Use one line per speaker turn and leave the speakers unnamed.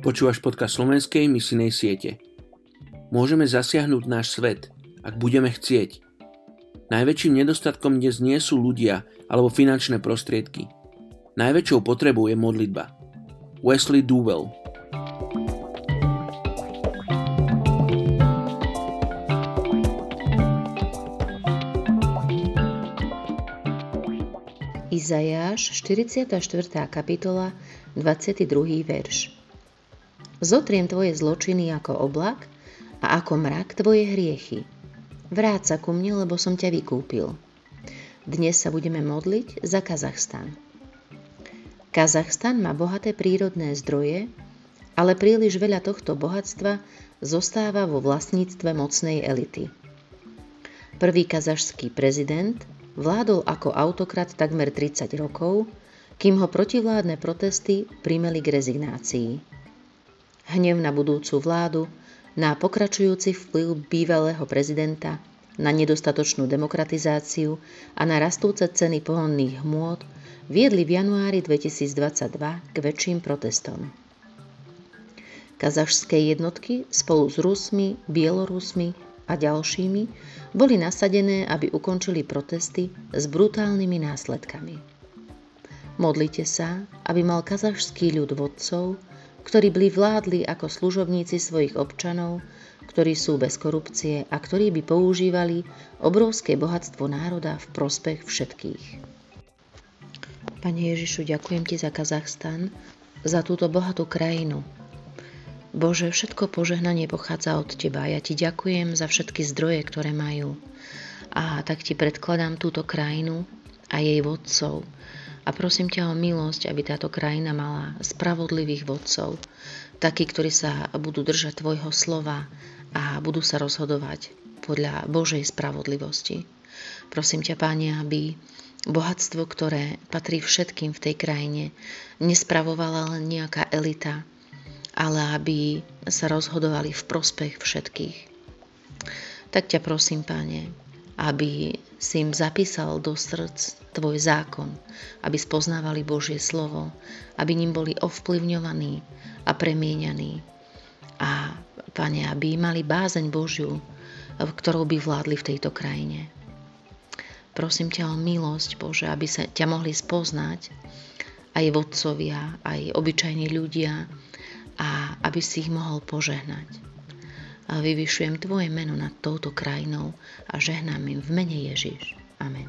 Počúvaš podcast slovenskej misinej siete. Môžeme zasiahnuť náš svet, ak budeme chcieť. Najväčším nedostatkom dnes nie sú ľudia alebo finančné prostriedky. Najväčšou potrebou je modlitba. Wesley duvel.
Izajáš, 44. kapitola, 22. verš. Zotriem tvoje zločiny ako oblak a ako mrak tvoje hriechy. Vráť sa ku mne, lebo som ťa vykúpil. Dnes sa budeme modliť za Kazachstan. Kazachstan má bohaté prírodné zdroje, ale príliš veľa tohto bohatstva zostáva vo vlastníctve mocnej elity. Prvý kazašský prezident vládol ako autokrat takmer 30 rokov, kým ho protivládne protesty primeli k rezignácii hnev na budúcu vládu, na pokračujúci vplyv bývalého prezidenta, na nedostatočnú demokratizáciu a na rastúce ceny pohonných hmôt viedli v januári 2022 k väčším protestom. Kazašské jednotky spolu s Rusmi, Bielorusmi a ďalšími boli nasadené, aby ukončili protesty s brutálnymi následkami. Modlite sa, aby mal kazašský ľud vodcov, ktorí by vládli ako služobníci svojich občanov, ktorí sú bez korupcie a ktorí by používali obrovské bohatstvo národa v prospech všetkých. Pane Ježišu, ďakujem Ti za Kazachstan, za túto bohatú krajinu. Bože, všetko požehnanie pochádza od Teba. Ja Ti ďakujem za všetky zdroje, ktoré majú. A tak Ti predkladám túto krajinu a jej vodcov, a prosím ťa o milosť, aby táto krajina mala spravodlivých vodcov, takí, ktorí sa budú držať Tvojho slova a budú sa rozhodovať podľa Božej spravodlivosti. Prosím ťa, Páne, aby bohatstvo, ktoré patrí všetkým v tej krajine, nespravovala len nejaká elita, ale aby sa rozhodovali v prospech všetkých. Tak ťa prosím, Páne, aby si im zapísal do srdc tvoj zákon, aby spoznávali Božie slovo, aby ním boli ovplyvňovaní a premieňaní. A, Pane, aby mali bázeň Božiu, ktorou by vládli v tejto krajine. Prosím ťa o milosť, Bože, aby sa ťa mohli spoznať aj vodcovia, aj obyčajní ľudia a aby si ich mohol požehnať a vyvyšujem Tvoje meno nad touto krajinou a žehnám im v mene Ježiš. Amen.